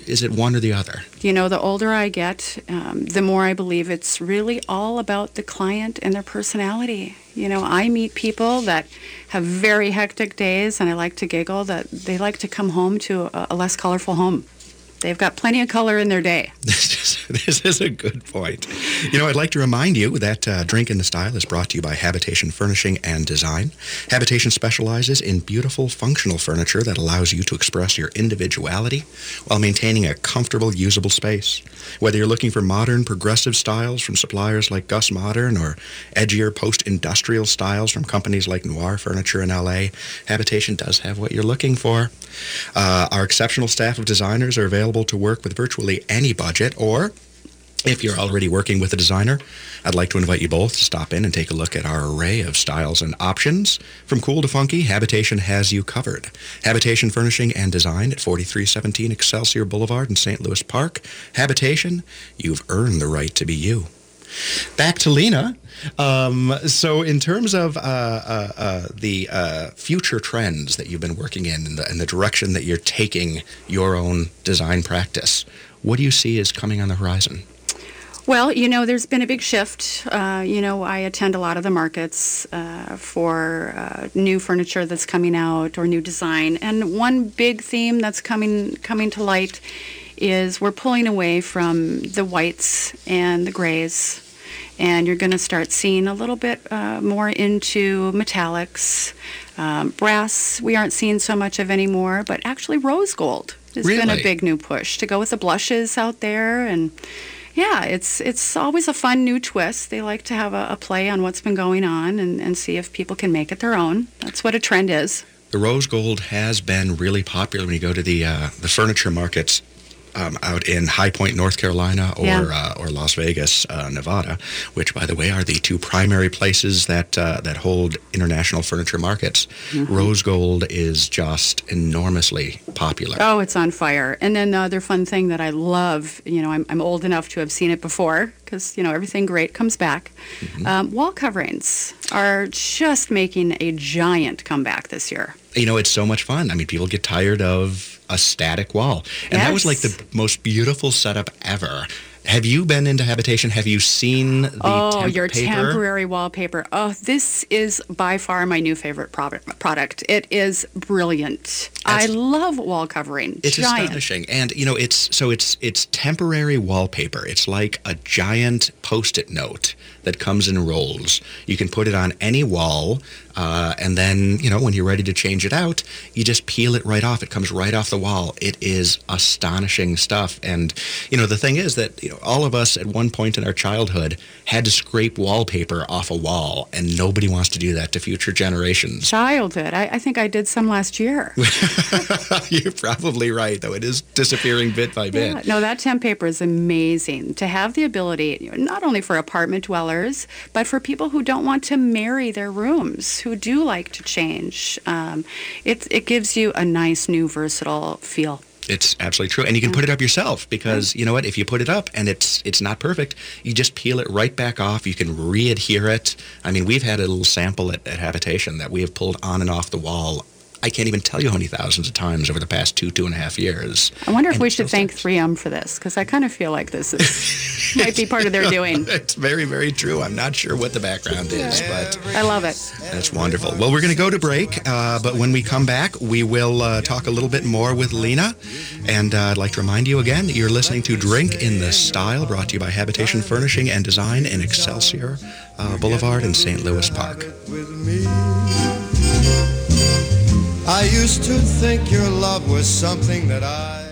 is it one or the other? You know, the older I get, um, the more I believe it's really all about the client and their personality. You know, I meet people that have very hectic days, and I like to giggle that they like to come home to a, a less colorful home. They've got plenty of color in their day. This is a good point. You know, I'd like to remind you that uh, Drink in the Style is brought to you by Habitation Furnishing and Design. Habitation specializes in beautiful, functional furniture that allows you to express your individuality while maintaining a comfortable, usable space. Whether you're looking for modern, progressive styles from suppliers like Gus Modern or edgier, post-industrial styles from companies like Noir Furniture in LA, Habitation does have what you're looking for. Uh, our exceptional staff of designers are available to work with virtually any budget or if you're already working with a designer, I'd like to invite you both to stop in and take a look at our array of styles and options. From cool to funky, Habitation has you covered. Habitation Furnishing and Design at 4317 Excelsior Boulevard in St. Louis Park. Habitation, you've earned the right to be you. Back to Lena. Um, so, in terms of uh, uh, uh, the uh, future trends that you've been working in and the, and the direction that you're taking your own design practice, what do you see is coming on the horizon? Well, you know, there's been a big shift. Uh, you know, I attend a lot of the markets uh, for uh, new furniture that's coming out or new design, and one big theme that's coming coming to light is we're pulling away from the whites and the grays, and you're going to start seeing a little bit uh, more into metallics, Um, brass, we aren't seeing so much of anymore, but actually rose gold has been a big new push to go with the blushes out there and yeah, it's it's always a fun new twist. They like to have a, a play on what's been going on and, and see if people can make it their own. That's what a trend is. The rose gold has been really popular when you go to the uh, the furniture markets um, out in High Point, North Carolina, or Yeah. uh, or Las Vegas, uh, Nevada, which, by the way, are the two primary places that uh, that hold international furniture markets. Mhm. Rose gold is just enormously popular. Oh, it's on fire. And then the other fun thing that I love, you know, I'm, I'm old enough to have seen it before because, you know, everything great comes back. Um, wall coverings are just making a giant comeback this year. you know, it's so much fun. I mean, people get tired of a static wall. And that was like the most beautiful setup ever. Have you been into habitation? Have you seen the oh, temp your paper? temporary wallpaper. Oh, this is by far my new favorite product. product. It is brilliant. I love wall covering. It's giant. astonishing, and you know, it's so it's it's temporary wallpaper. It's like a giant post-it note that comes in rolls. You can put it on any wall, uh, and then you know when you're ready to change it out, you just peel it right off. It comes right off the wall. It is astonishing stuff, and you know the thing is that you know all of us at one point in our childhood had to scrape wallpaper off a wall, and nobody wants to do that to future generations. Childhood. I, I think I did some last year. You're probably right, though. It is disappearing bit by bit. Yeah, no, that temp paper is amazing to have the ability, not only for apartment dwellers, but for people who don't want to marry their rooms, who do like to change. Um, it, it gives you a nice, new, versatile feel. It's absolutely true, and you can put it up yourself because mm. you know what? If you put it up and it's it's not perfect, you just peel it right back off. You can re-adhere it. I mean, we've had a little sample at, at Habitation that we have pulled on and off the wall. I can't even tell you how many thousands of times over the past two two and a half years. I wonder if And we should thank 3M for this, because I kind of feel like this is might be part of their doing. It's very very true. I'm not sure what the background is, but I love it. That's wonderful. Well, we're going to go to break, uh, but when we come back, we will uh, talk a little bit more with Lena. And uh, I'd like to remind you again that you're listening to Drink in the Style, brought to you by Habitation Furnishing and Design in Excelsior uh, Boulevard in St. Louis Park. I used to think your love was something that I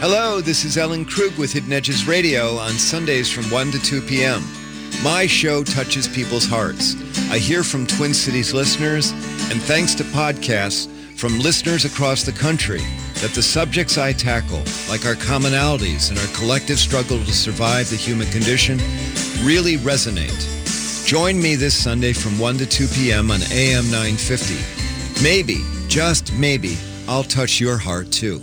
Hello, this is Ellen Krug with Hidden Edges Radio on Sundays from 1 to 2 p.m. My show touches people's hearts. I hear from Twin Cities listeners, and thanks to podcasts from listeners across the country, that the subjects I tackle, like our commonalities and our collective struggle to survive the human condition, really resonate. Join me this Sunday from 1 to 2 p.m. on AM 950. Maybe, just maybe, I'll touch your heart too.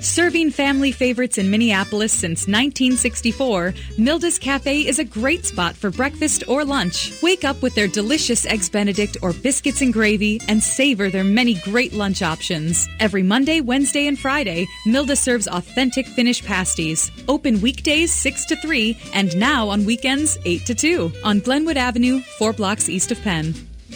Serving family favorites in Minneapolis since 1964, Milda's Cafe is a great spot for breakfast or lunch. Wake up with their delicious Eggs Benedict or biscuits and gravy and savor their many great lunch options. Every Monday, Wednesday, and Friday, Milda serves authentic Finnish pasties. Open weekdays 6 to 3 and now on weekends 8 to 2 on Glenwood Avenue, 4 blocks east of Penn.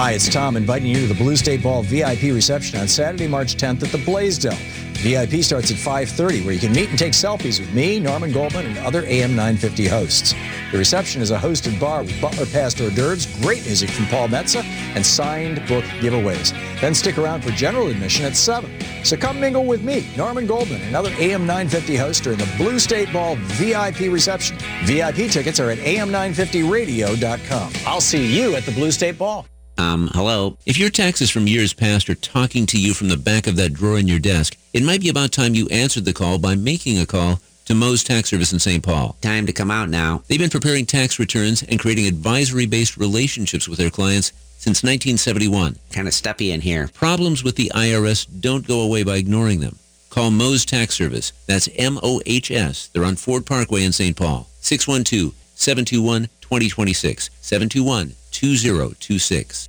Hi, it's Tom inviting you to the Blue State Ball VIP reception on Saturday, March 10th at the Blaisdell. VIP starts at 5.30 where you can meet and take selfies with me, Norman Goldman, and other AM 950 hosts. The reception is a hosted bar with butler passed hors d'oeuvres, great music from Paul Metsa, and signed book giveaways. Then stick around for general admission at 7. So come mingle with me, Norman Goldman, and other AM 950 hosts during the Blue State Ball VIP reception. VIP tickets are at am950radio.com. I'll see you at the Blue State Ball. Um, hello. If your taxes from years past are talking to you from the back of that drawer in your desk, it might be about time you answered the call by making a call to Mohs Tax Service in St. Paul. Time to come out now. They've been preparing tax returns and creating advisory-based relationships with their clients since 1971. Kind of stuffy in here. Problems with the IRS don't go away by ignoring them. Call Mohs Tax Service. That's M-O-H-S. They're on Ford Parkway in St. Paul. 612-721-2026. 721-2026.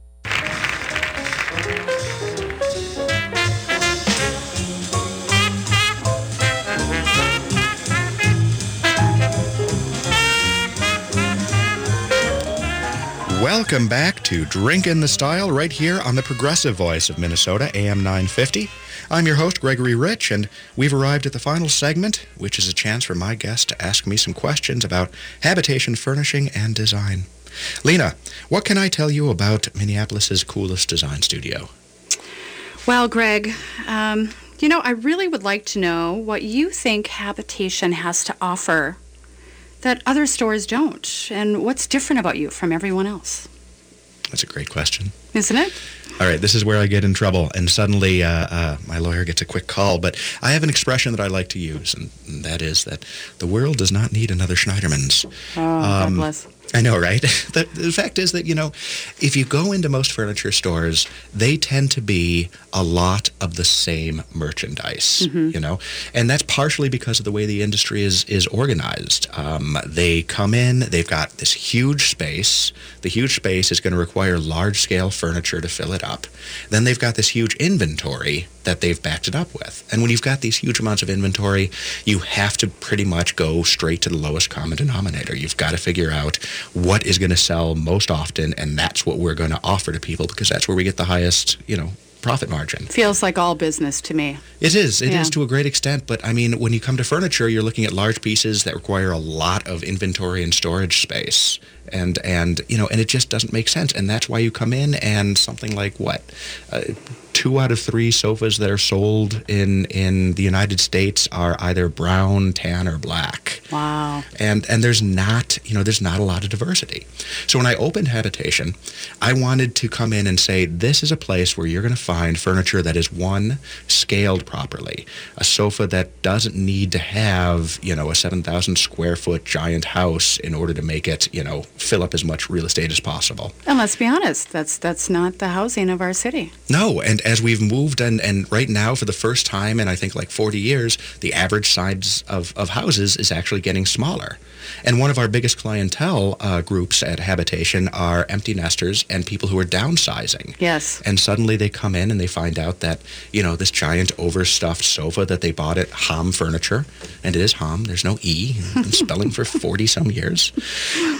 Welcome back to Drink in the Style right here on the Progressive Voice of Minnesota, AM 950. I'm your host, Gregory Rich, and we've arrived at the final segment, which is a chance for my guest to ask me some questions about habitation furnishing and design. Lena, what can I tell you about Minneapolis's coolest design studio? Well, Greg, um, you know, I really would like to know what you think habitation has to offer that other stores don't, and what's different about you from everyone else. That's a great question. Isn't it? All right, this is where I get in trouble, and suddenly uh, uh, my lawyer gets a quick call. But I have an expression that I like to use, and, and that is that the world does not need another Schneiderman's. Oh, God bless. I know, right? the, the fact is that, you know, if you go into most furniture stores, they tend to be a lot of the same merchandise, Mhm. you know? And that's partially because of the way the industry is, is organized. Um, they come in, they've got this huge space. The huge space is going to require large scale furniture to fill it up. Then they've got this huge inventory that they've backed it up with. And when you've got these huge amounts of inventory, you have to pretty much go straight to the lowest common denominator. You've got to figure out what is going to sell most often, and that's what we're going to offer to people because that's where we get the highest, you know, profit margin. Feels like all business to me. It is. It is Yeah. to a great extent. But I mean, when you come to furniture, you're looking at large pieces that require a lot of inventory and storage space. And, and you know, and it just doesn't make sense. And that's why you come in and something like what? Uh, two out of three sofas that are sold in, in the United States are either brown, tan, or black Wow. and and there's not you know there's not a lot of diversity so when i opened habitation i wanted to come in and say this is a place where you're going to find furniture that is one scaled properly a sofa that doesn't need to have you know a 7000 square foot giant house in order to make it you know fill up as much real estate as possible And let's be honest, that's that's not the housing of our city. no, and as we've moved, and, and right now, for the first time in I think like 40 years, the average size of, of houses is actually getting smaller. And one of our biggest clientele uh, groups at Habitation are empty nesters and people who are downsizing. Yes. And suddenly they come in and they find out that, you know, this giant overstuffed sofa that they bought at Hom Furniture, and it is Hom, there's no E, spelling for 40 some years,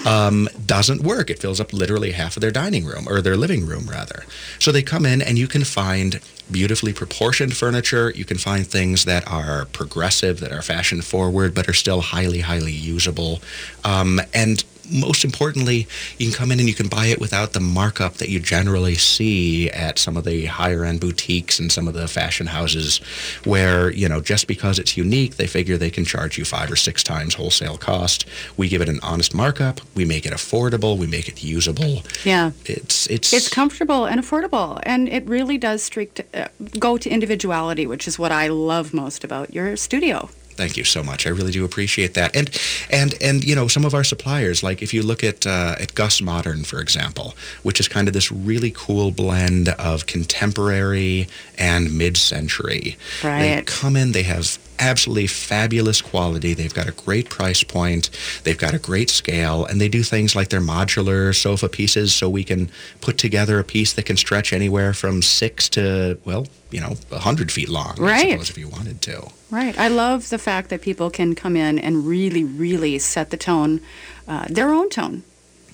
um, doesn't work. It fills up literally half of their dining room, or their living room, rather. So they come in and you can find beautifully proportioned furniture. You can find things that are progressive, that are fashion forward, but are still highly, highly usable. Um, and most importantly, you can come in and you can buy it without the markup that you generally see at some of the higher end boutiques and some of the fashion houses where, you know, just because it's unique, they figure they can charge you five or six times wholesale cost. We give it an honest markup, we make it affordable, we make it usable. Yeah. It's it's It's comfortable and affordable, and it really does strict, uh, go to individuality, which is what I love most about your studio. Thank you so much. I really do appreciate that. And and and you know some of our suppliers, like if you look at uh, at Gus Modern, for example, which is kind of this really cool blend of contemporary and mid-century. Right. They come in. They have absolutely fabulous quality. They've got a great price point. They've got a great scale, and they do things like their modular sofa pieces, so we can put together a piece that can stretch anywhere from six to well, you know, a hundred feet long. I Right. suppose if you wanted to. Right. I love the fact that people can come in and really, really set the tone, uh, their own tone.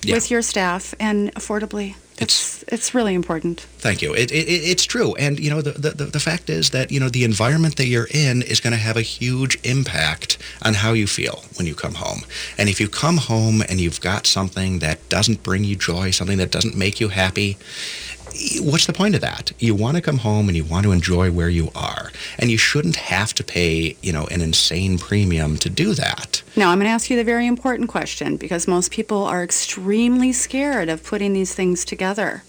Yeah. with your staff and affordably. It's it's really important. Thank you. It, it, it- it's true. And, you know, the, the, the- the fact is that, you know, the environment that you're in is going to have a huge impact on how you feel when you come home. And if you come home and you've got something that doesn't bring you joy, something that doesn't make you happy, what's the point of that? You want to come home and you want to enjoy where you are. And you shouldn't have to pay, you know, an insane premium to do that. Now, I'm going to ask you the very important question because most people are extremely scared of putting these things together.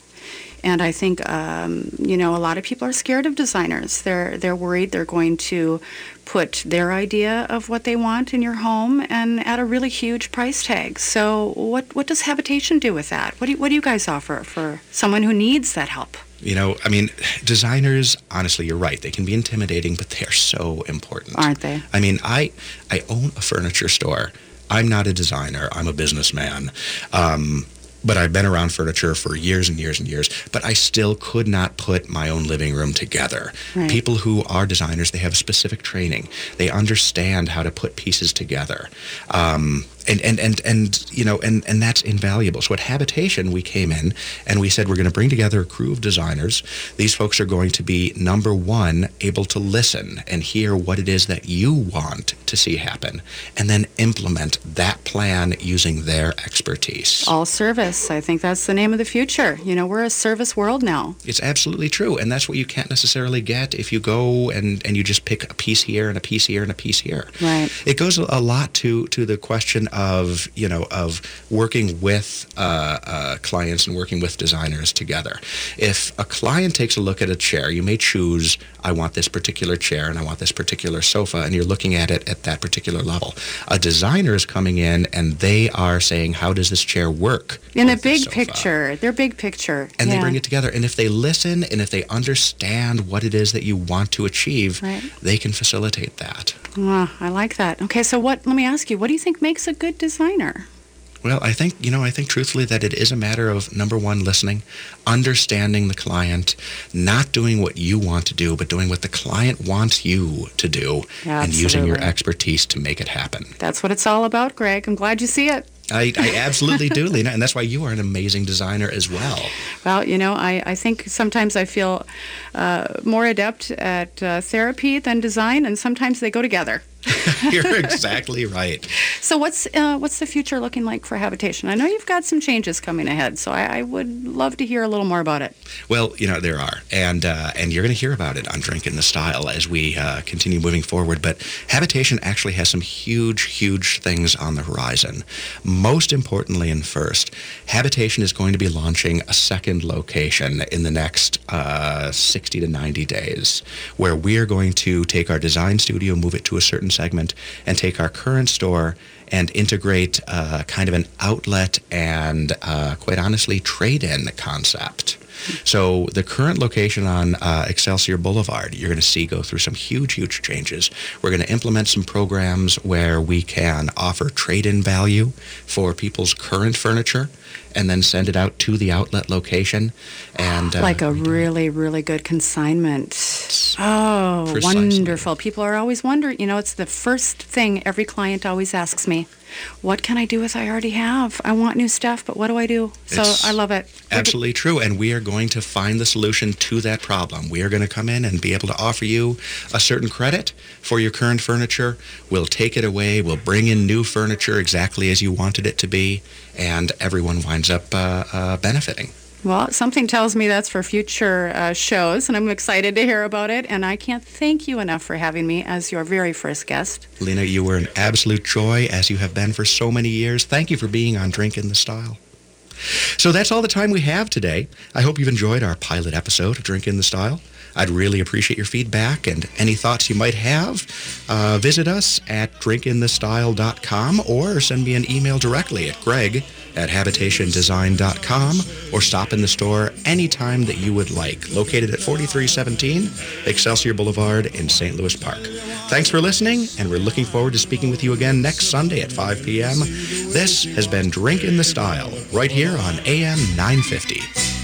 And I think, um, you know, a lot of people are scared of designers. They're they're worried they're going to put their idea of what they want in your home and at a really huge price tag. So, what what does Habitation do with that? What do you, what do you guys offer for someone who needs that help? You know, I mean, designers, honestly, you're right. They can be intimidating, but they're so important. Aren't they? I mean, I I own a furniture store. I'm not a designer. I'm a businessman. Um, but I've been around furniture for years and years and years, but I still could not put my own living room together. Right. People who are designers, they have specific training. They understand how to put pieces together. Um, and, and, and, and, you know, and, and that's invaluable. So at Habitation, we came in and we said, we're going to bring together a crew of designers. These folks are going to be, number one, able to listen and hear what it is that you want to see happen, and then implement that plan using their expertise. All service. I think that's the name of the future. You know, we're a service world now. It's absolutely true, and that's what you can't necessarily get if you go and, and you just pick a piece here and a piece here and a piece here. Right. It goes a lot to to the question of you know of working with uh, uh, clients and working with designers together. If a client takes a look at a chair, you may choose I want this particular chair and I want this particular sofa, and you're looking at it at that particular level. A designer is coming in and they are saying how does this chair work In the big picture, their big picture. and they bring it together. And if they listen and if they understand what it is that you want to achieve, Right. they can facilitate that. Ah, I like that. Okay, so what? Let me ask you. What do you think makes a good designer? Well, I think, you know, I think truthfully that it is a matter of number one, listening, understanding the client, not doing what you want to do, but doing what the client wants you to do, and using your expertise to make it happen. That's what it's all about, Greg. I'm glad you see it. I, I absolutely do, Lena, and that's why you are an amazing designer as well. Well, you know, I, I think sometimes I feel uh, more adept at uh, therapy than design, and sometimes they go together. You're exactly right. So, what's uh, what's the future looking like for habitation? I know you've got some changes coming ahead, so I, I would love to hear a little more about it. Well, you know there are, and uh, and you're going to hear about it on Drink in the Style as we uh, continue moving forward. But habitation actually has some huge, huge things on the horizon. Most importantly, and first, habitation is going to be launching a second location in the next uh, 60 to 90 days, where we are going to take our design studio, move it to a certain segment, and take our current store and integrate uh, kind of an outlet and, uh, quite honestly, trade-in concept. So the current location on uh, Excelsior Boulevard, you're going to see go through some huge, huge changes. We're going to implement some programs where we can offer trade-in value for people's current furniture and then send it out to the outlet location. And uh, like a really, really good consignment. Oh, Precisely. wonderful. People are always wondering, you know, it's the first thing every client always asks me. What can I do with I already have? I want new stuff, but what do I do? So It's I love it. Absolutely true. And we are going to find the solution to that problem. We are going to come in and be able to offer you a certain credit for your current furniture. We'll take it away. We'll bring in new furniture exactly as you wanted it to be. And everyone winds up uh, uh, benefiting. Well, something tells me that's for future uh, shows, and I'm excited to hear about it. And I can't thank you enough for having me as your very first guest. Lena, you were an absolute joy, as you have been for so many years. Thank you for being on Drink in the Style. So that's all the time we have today. I hope you've enjoyed our pilot episode of Drink in the Style. I'd really appreciate your feedback and any thoughts you might have. Uh, visit us at drinkinthestyle.com or send me an email directly at greg at habitationdesign.com or stop in the store anytime that you would like. Located at 4317 Excelsior Boulevard in St. Louis Park. Thanks for listening, and we're looking forward to speaking with you again next Sunday at 5 p.m. This has been Drink in the Style, right here on AM 950.